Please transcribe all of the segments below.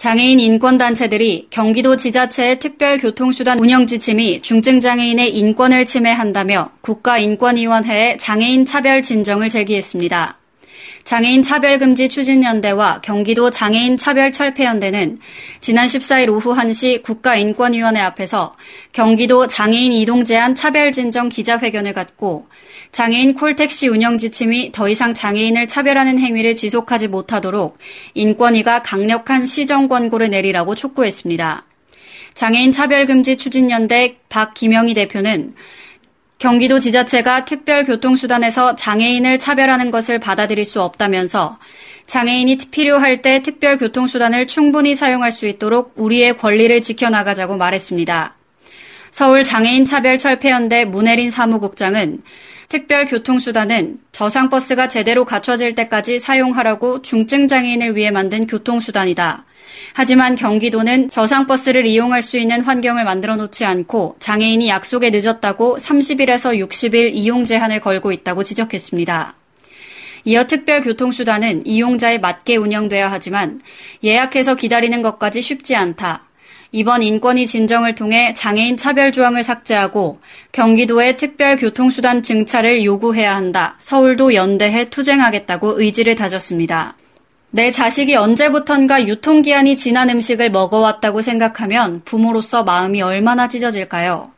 장애인 인권단체들이 경기도 지자체의 특별교통수단 운영 지침이 중증장애인의 인권을 침해한다며 국가인권위원회에 장애인 차별 진정을 제기했습니다. 장애인 차별금지 추진연대와 경기도 장애인 차별 철폐연대는 지난 14일 오후 1시 국가인권위원회 앞에서 경기도 장애인 이동 제한 차별 진정 기자회견을 갖고 장애인 콜택시 운영 지침이 더 이상 장애인을 차별하는 행위를 지속하지 못하도록 인권위가 강력한 시정 권고를 내리라고 촉구했습니다. 장애인 차별금지 추진연대 박기명희 대표는 경기도 지자체가 특별교통수단에서 장애인을 차별하는 것을 받아들일 수 없다면서 장애인이 필요할 때 특별교통수단을 충분히 사용할 수 있도록 우리의 권리를 지켜나가자고 말했습니다. 서울 장애인 차별 철폐연대 문혜린 사무국장은 특별 교통수단은 저상버스가 제대로 갖춰질 때까지 사용하라고 중증 장애인을 위해 만든 교통수단이다. 하지만 경기도는 저상버스를 이용할 수 있는 환경을 만들어 놓지 않고 장애인이 약속에 늦었다고 30일에서 60일 이용 제한을 걸고 있다고 지적했습니다. 이어 특별 교통수단은 이용자에 맞게 운영돼야 하지만 예약해서 기다리는 것까지 쉽지 않다. 이번 인권위 진정을 통해 장애인 차별 조항을 삭제하고 경기도의 특별 교통수단 증차를 요구해야 한다. 서울도 연대해 투쟁하겠다고 의지를 다졌습니다. 내 자식이 언제부턴가 유통기한이 지난 음식을 먹어왔다고 생각하면 부모로서 마음이 얼마나 찢어질까요?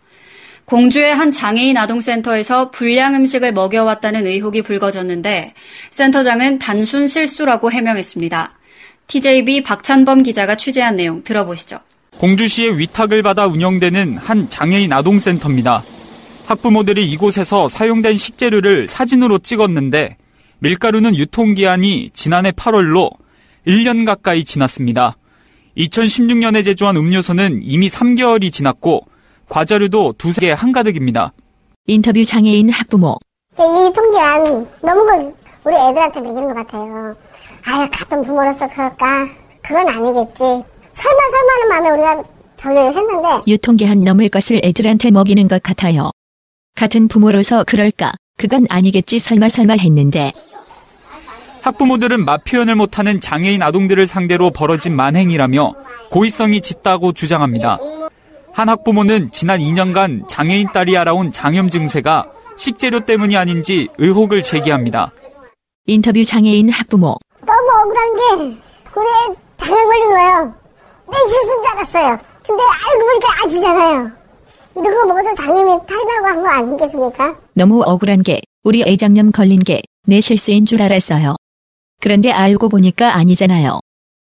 공주의 한 장애인 아동센터에서 불량 음식을 먹여왔다는 의혹이 불거졌는데 센터장은 단순 실수라고 해명했습니다. TJB 박찬범 기자가 취재한 내용 들어보시죠. 공주시의 위탁을 받아 운영되는 한 장애인 아동센터입니다. 학부모들이 이곳에서 사용된 식재료를 사진으로 찍었는데 밀가루는 유통기한이 지난해 8월로 1년 가까이 지났습니다. 2016년에 제조한 음료수는 이미 3개월이 지났고 과자류도 두세 개 한가득입니다. 인터뷰 장애인 학부모. 이 유통기한 너무 걸 우리 애들한테 먹이는 것 같아요. 아유 같은 부모로서 그럴까? 그건 아니겠지. 설마 설마는 마음에 우리가 저기를 했는데 유통기한 넘을 것을 애들한테 먹이는 것 같아요. 같은 부모로서 그럴까? 그건 아니겠지 설마 설마 했는데. 학부모들은 맛 표현을 못하는 장애인 아동들을 상대로 벌어진 만행이라며 고의성이 짙다고 주장합니다. 한 학부모는 지난 2년간 장애인 딸이 알아온 장염 증세가 식재료 때문이 아닌지 의혹을 제기합니다. 인터뷰 장애인 학부모. 너무 억울한 게 우리 애 장애 걸린 거예요. 내 실수인 줄 알았어요. 근데 알고 보니까 아니잖아요. 이런 거 먹어서 장애인 탈이라고 한 거 아니겠습니까? 너무 억울한 게 우리 애장염 걸린 게 내 실수인 줄 알았어요. 그런데 알고 보니까 아니잖아요.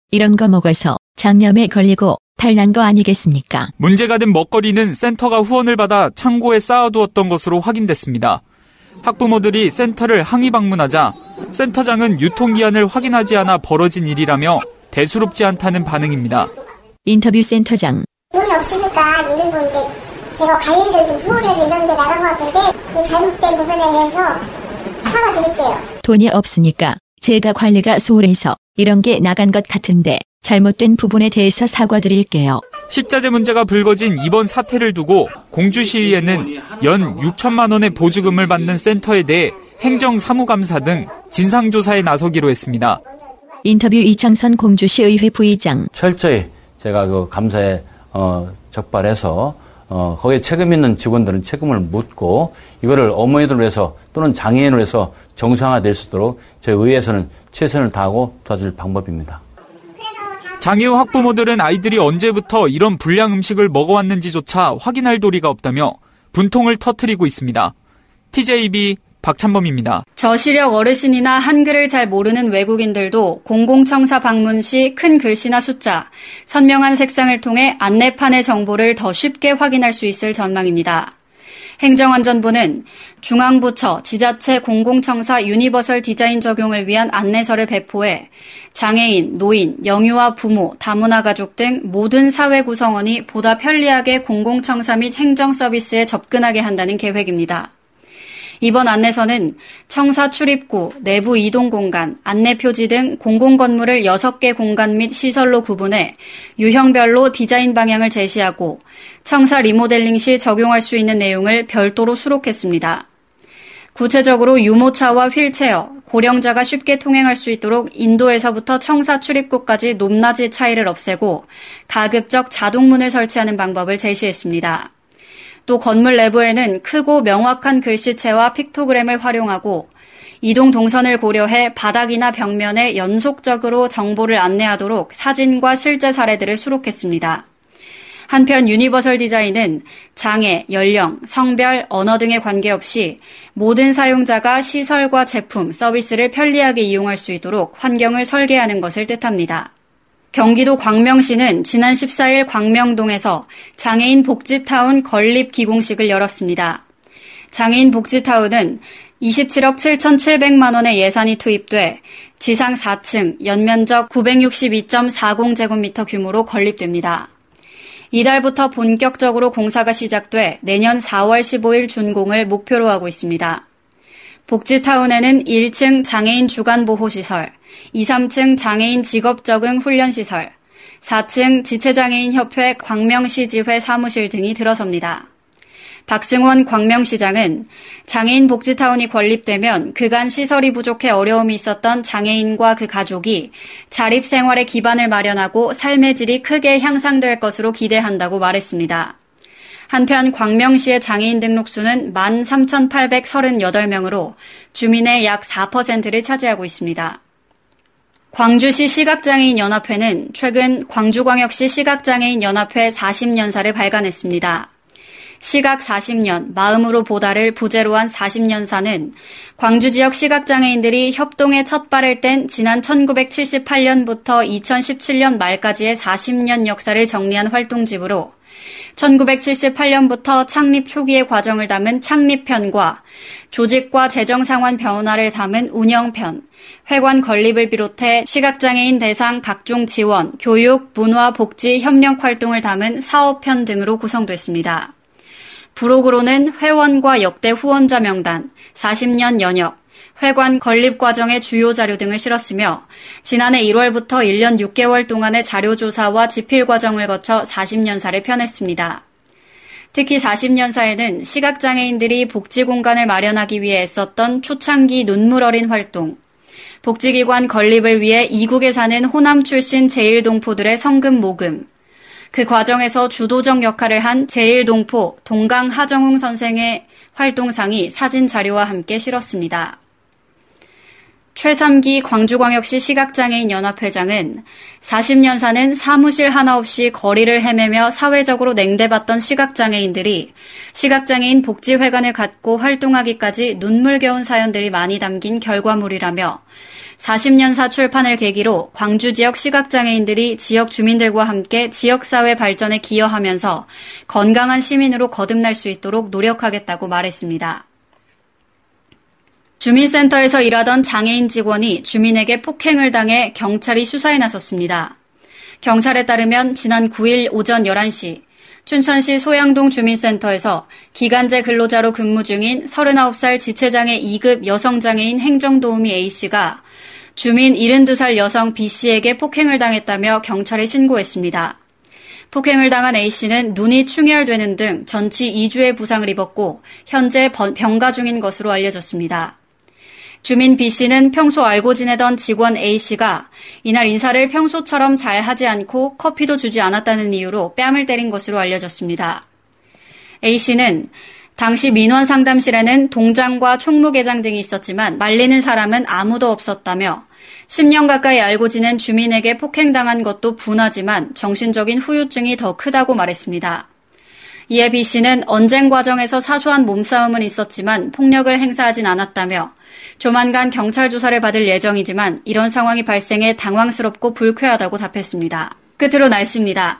이런 거 먹어서 장염에 걸리고 탈난 거 아니겠습니까? 문제가 된 먹거리는 센터가 후원을 받아 창고에 쌓아두었던 것으로 확인됐습니다. 학부모들이 센터를 항의 방문하자 센터장은 유통기한을 확인하지 않아 벌어진 일이라며 대수롭지 않다는 반응입니다. 인터뷰 센터장. 돈이 없으니까 일부 이제 제가 관리를 좀 소홀해서 이런 게 나간 것 같은데 이 잘못된 부분에 대해서 사과드릴게요. 돈이 없으니까 제가 관리가 소홀해서 이런 게 나간 것 같은데 잘못된 부분에 대해서 사과드릴게요. 식자재 문제가 불거진 이번 사태를 두고 공주시의회는 연 6천만 원의 보조금을 받는 센터에 대해 행정사무감사 등 진상조사에 나서기로 했습니다. 인터뷰 이창선 공주시의회 부의장. 철저히 제가 그 감사에 어, 적발해서 어, 거기에 책임 있는 직원들은 책임을 묻고 이거를 어머니들을 위해서 또는 장애인을 위해서 정상화될 수 있도록 저희 의회에서는 최선을 다하고 도와줄 방법입니다. 장애우 학부모들은 아이들이 언제부터 이런 불량 음식을 먹어왔는지조차 확인할 도리가 없다며 분통을 터뜨리고 있습니다. TJB 박찬범입니다. 저시력 어르신이나 한글을 잘 모르는 외국인들도 공공청사 방문 시 큰 글씨나 숫자, 선명한 색상을 통해 안내판의 정보를 더 쉽게 확인할 수 있을 전망입니다. 행정안전부는 중앙부처, 지자체, 공공청사 유니버설 디자인 적용을 위한 안내서를 배포해 장애인, 노인, 영유아 부모, 다문화 가족 등 모든 사회 구성원이 보다 편리하게 공공청사 및 행정 서비스에 접근하게 한다는 계획입니다. 이번 안내서는 청사 출입구, 내부 이동 공간, 안내 표지 등 공공 건물을 6개 공간 및 시설로 구분해 유형별로 디자인 방향을 제시하고 청사 리모델링 시 적용할 수 있는 내용을 별도로 수록했습니다. 구체적으로 유모차와 휠체어, 고령자가 쉽게 통행할 수 있도록 인도에서부터 청사 출입구까지 높낮이 차이를 없애고 가급적 자동문을 설치하는 방법을 제시했습니다. 또 건물 내부에는 크고 명확한 글씨체와 픽토그램을 활용하고 이동 동선을 고려해 바닥이나 벽면에 연속적으로 정보를 안내하도록 사진과 실제 사례들을 수록했습니다. 한편 유니버설 디자인은 장애, 연령, 성별, 언어 등에 관계없이 모든 사용자가 시설과 제품, 서비스를 편리하게 이용할 수 있도록 환경을 설계하는 것을 뜻합니다. 경기도 광명시는 지난 14일 광명동에서 장애인 복지타운 건립 기공식을 열었습니다. 장애인 복지타운은 27억 7,700만 원의 예산이 투입돼 지상 4층, 연면적 962.40제곱미터 규모로 건립됩니다. 이달부터 본격적으로 공사가 시작돼 내년 4월 15일 준공을 목표로 하고 있습니다. 복지타운에는 1층 장애인 주간보호시설, 2, 3층 장애인 직업적응 훈련시설, 4층 지체장애인협회 광명시지회 사무실 등이 들어섭니다. 박승원 광명시장은 장애인 복지타운이 건립되면 그간 시설이 부족해 어려움이 있었던 장애인과 그 가족이 자립생활의 기반을 마련하고 삶의 질이 크게 향상될 것으로 기대한다고 말했습니다. 한편 광명시의 장애인 등록수는 13,838명으로 주민의 약 4%를 차지하고 있습니다. 광주시 시각장애인 연합회는 최근 광주광역시 시각장애인 연합회 40년사를 발간했습니다. 시각 40년, 마음으로 보다를 부제로 한 40년사는 광주 지역 시각장애인들이 협동에 첫 발을 뗀 지난 1978년부터 2017년 말까지의 40년 역사를 정리한 활동집으로 1978년부터 창립 초기의 과정을 담은 창립편과 조직과 재정 상황 변화를 담은 운영편, 회관 건립을 비롯해 시각장애인 대상 각종 지원, 교육, 문화, 복지, 협력 활동을 담은 사업편 등으로 구성됐습니다. 부록으로는 회원과 역대 후원자 명단, 40년 연역, 회관 건립 과정의 주요 자료 등을 실었으며 지난해 1월부터 1년 6개월 동안의 자료 조사와 집필 과정을 거쳐 40년사를 펴냈습니다. 특히 40년사에는 시각장애인들이 복지 공간을 마련하기 위해 애썼던 초창기 눈물 어린 활동, 복지기관 건립을 위해 이국에 사는 호남 출신 제일동포들의 성금 모금, 그 과정에서 주도적 역할을 한 제1동포 동강 하정웅 선생의 활동상이 사진 자료와 함께 실었습니다. 최삼기 광주광역시 시각장애인 연합회장은 40년 사는 사무실 하나 없이 거리를 헤매며 사회적으로 냉대받던 시각장애인들이 시각장애인 복지회관을 갖고 활동하기까지 눈물겨운 사연들이 많이 담긴 결과물이라며 40년사 출판을 계기로 광주 지역 시각장애인들이 지역 주민들과 함께 지역사회 발전에 기여하면서 건강한 시민으로 거듭날 수 있도록 노력하겠다고 말했습니다. 주민센터에서 일하던 장애인 직원이 주민에게 폭행을 당해 경찰이 수사에 나섰습니다. 경찰에 따르면 지난 9일 오전 11시 춘천시 소양동 주민센터에서 기간제 근로자로 근무 중인 39살 지체장애 2급 여성장애인 행정도우미 A씨가 주민 72살 여성 B씨에게 폭행을 당했다며 경찰에 신고했습니다. 폭행을 당한 A씨는 눈이 충혈되는 등 전치 2주의 부상을 입었고 현재 병가 중인 것으로 알려졌습니다. 주민 B씨는 평소 알고 지내던 직원 A씨가 이날 인사를 평소처럼 잘 하지 않고 커피도 주지 않았다는 이유로 뺨을 때린 것으로 알려졌습니다. A씨는 당시 민원 상담실에는 동장과 총무계장 등이 있었지만 말리는 사람은 아무도 없었다며 10년 가까이 알고 지낸 주민에게 폭행당한 것도 분하지만 정신적인 후유증이 더 크다고 말했습니다. 이에 B 씨는 언쟁 과정에서 사소한 몸싸움은 있었지만 폭력을 행사하진 않았다며 조만간 경찰 조사를 받을 예정이지만 이런 상황이 발생해 당황스럽고 불쾌하다고 답했습니다. 끝으로 날씨입니다.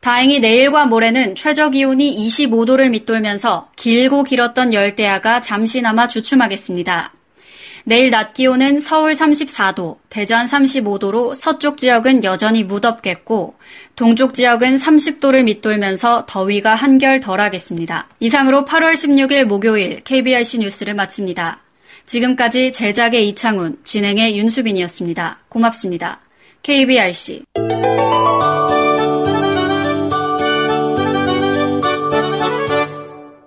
다행히 내일과 모레는 최저 기온이 25도를 밑돌면서 길고 길었던 열대야가 잠시나마 주춤하겠습니다. 내일 낮 기온은 서울 34도, 대전 35도로 서쪽 지역은 여전히 무덥겠고 동쪽 지역은 30도를 밑돌면서 더위가 한결 덜하겠습니다. 이상으로 8월 16일 목요일 KBRC 뉴스를 마칩니다. 지금까지 제작의 이창훈, 진행의 윤수빈이었습니다. 고맙습니다. KBRC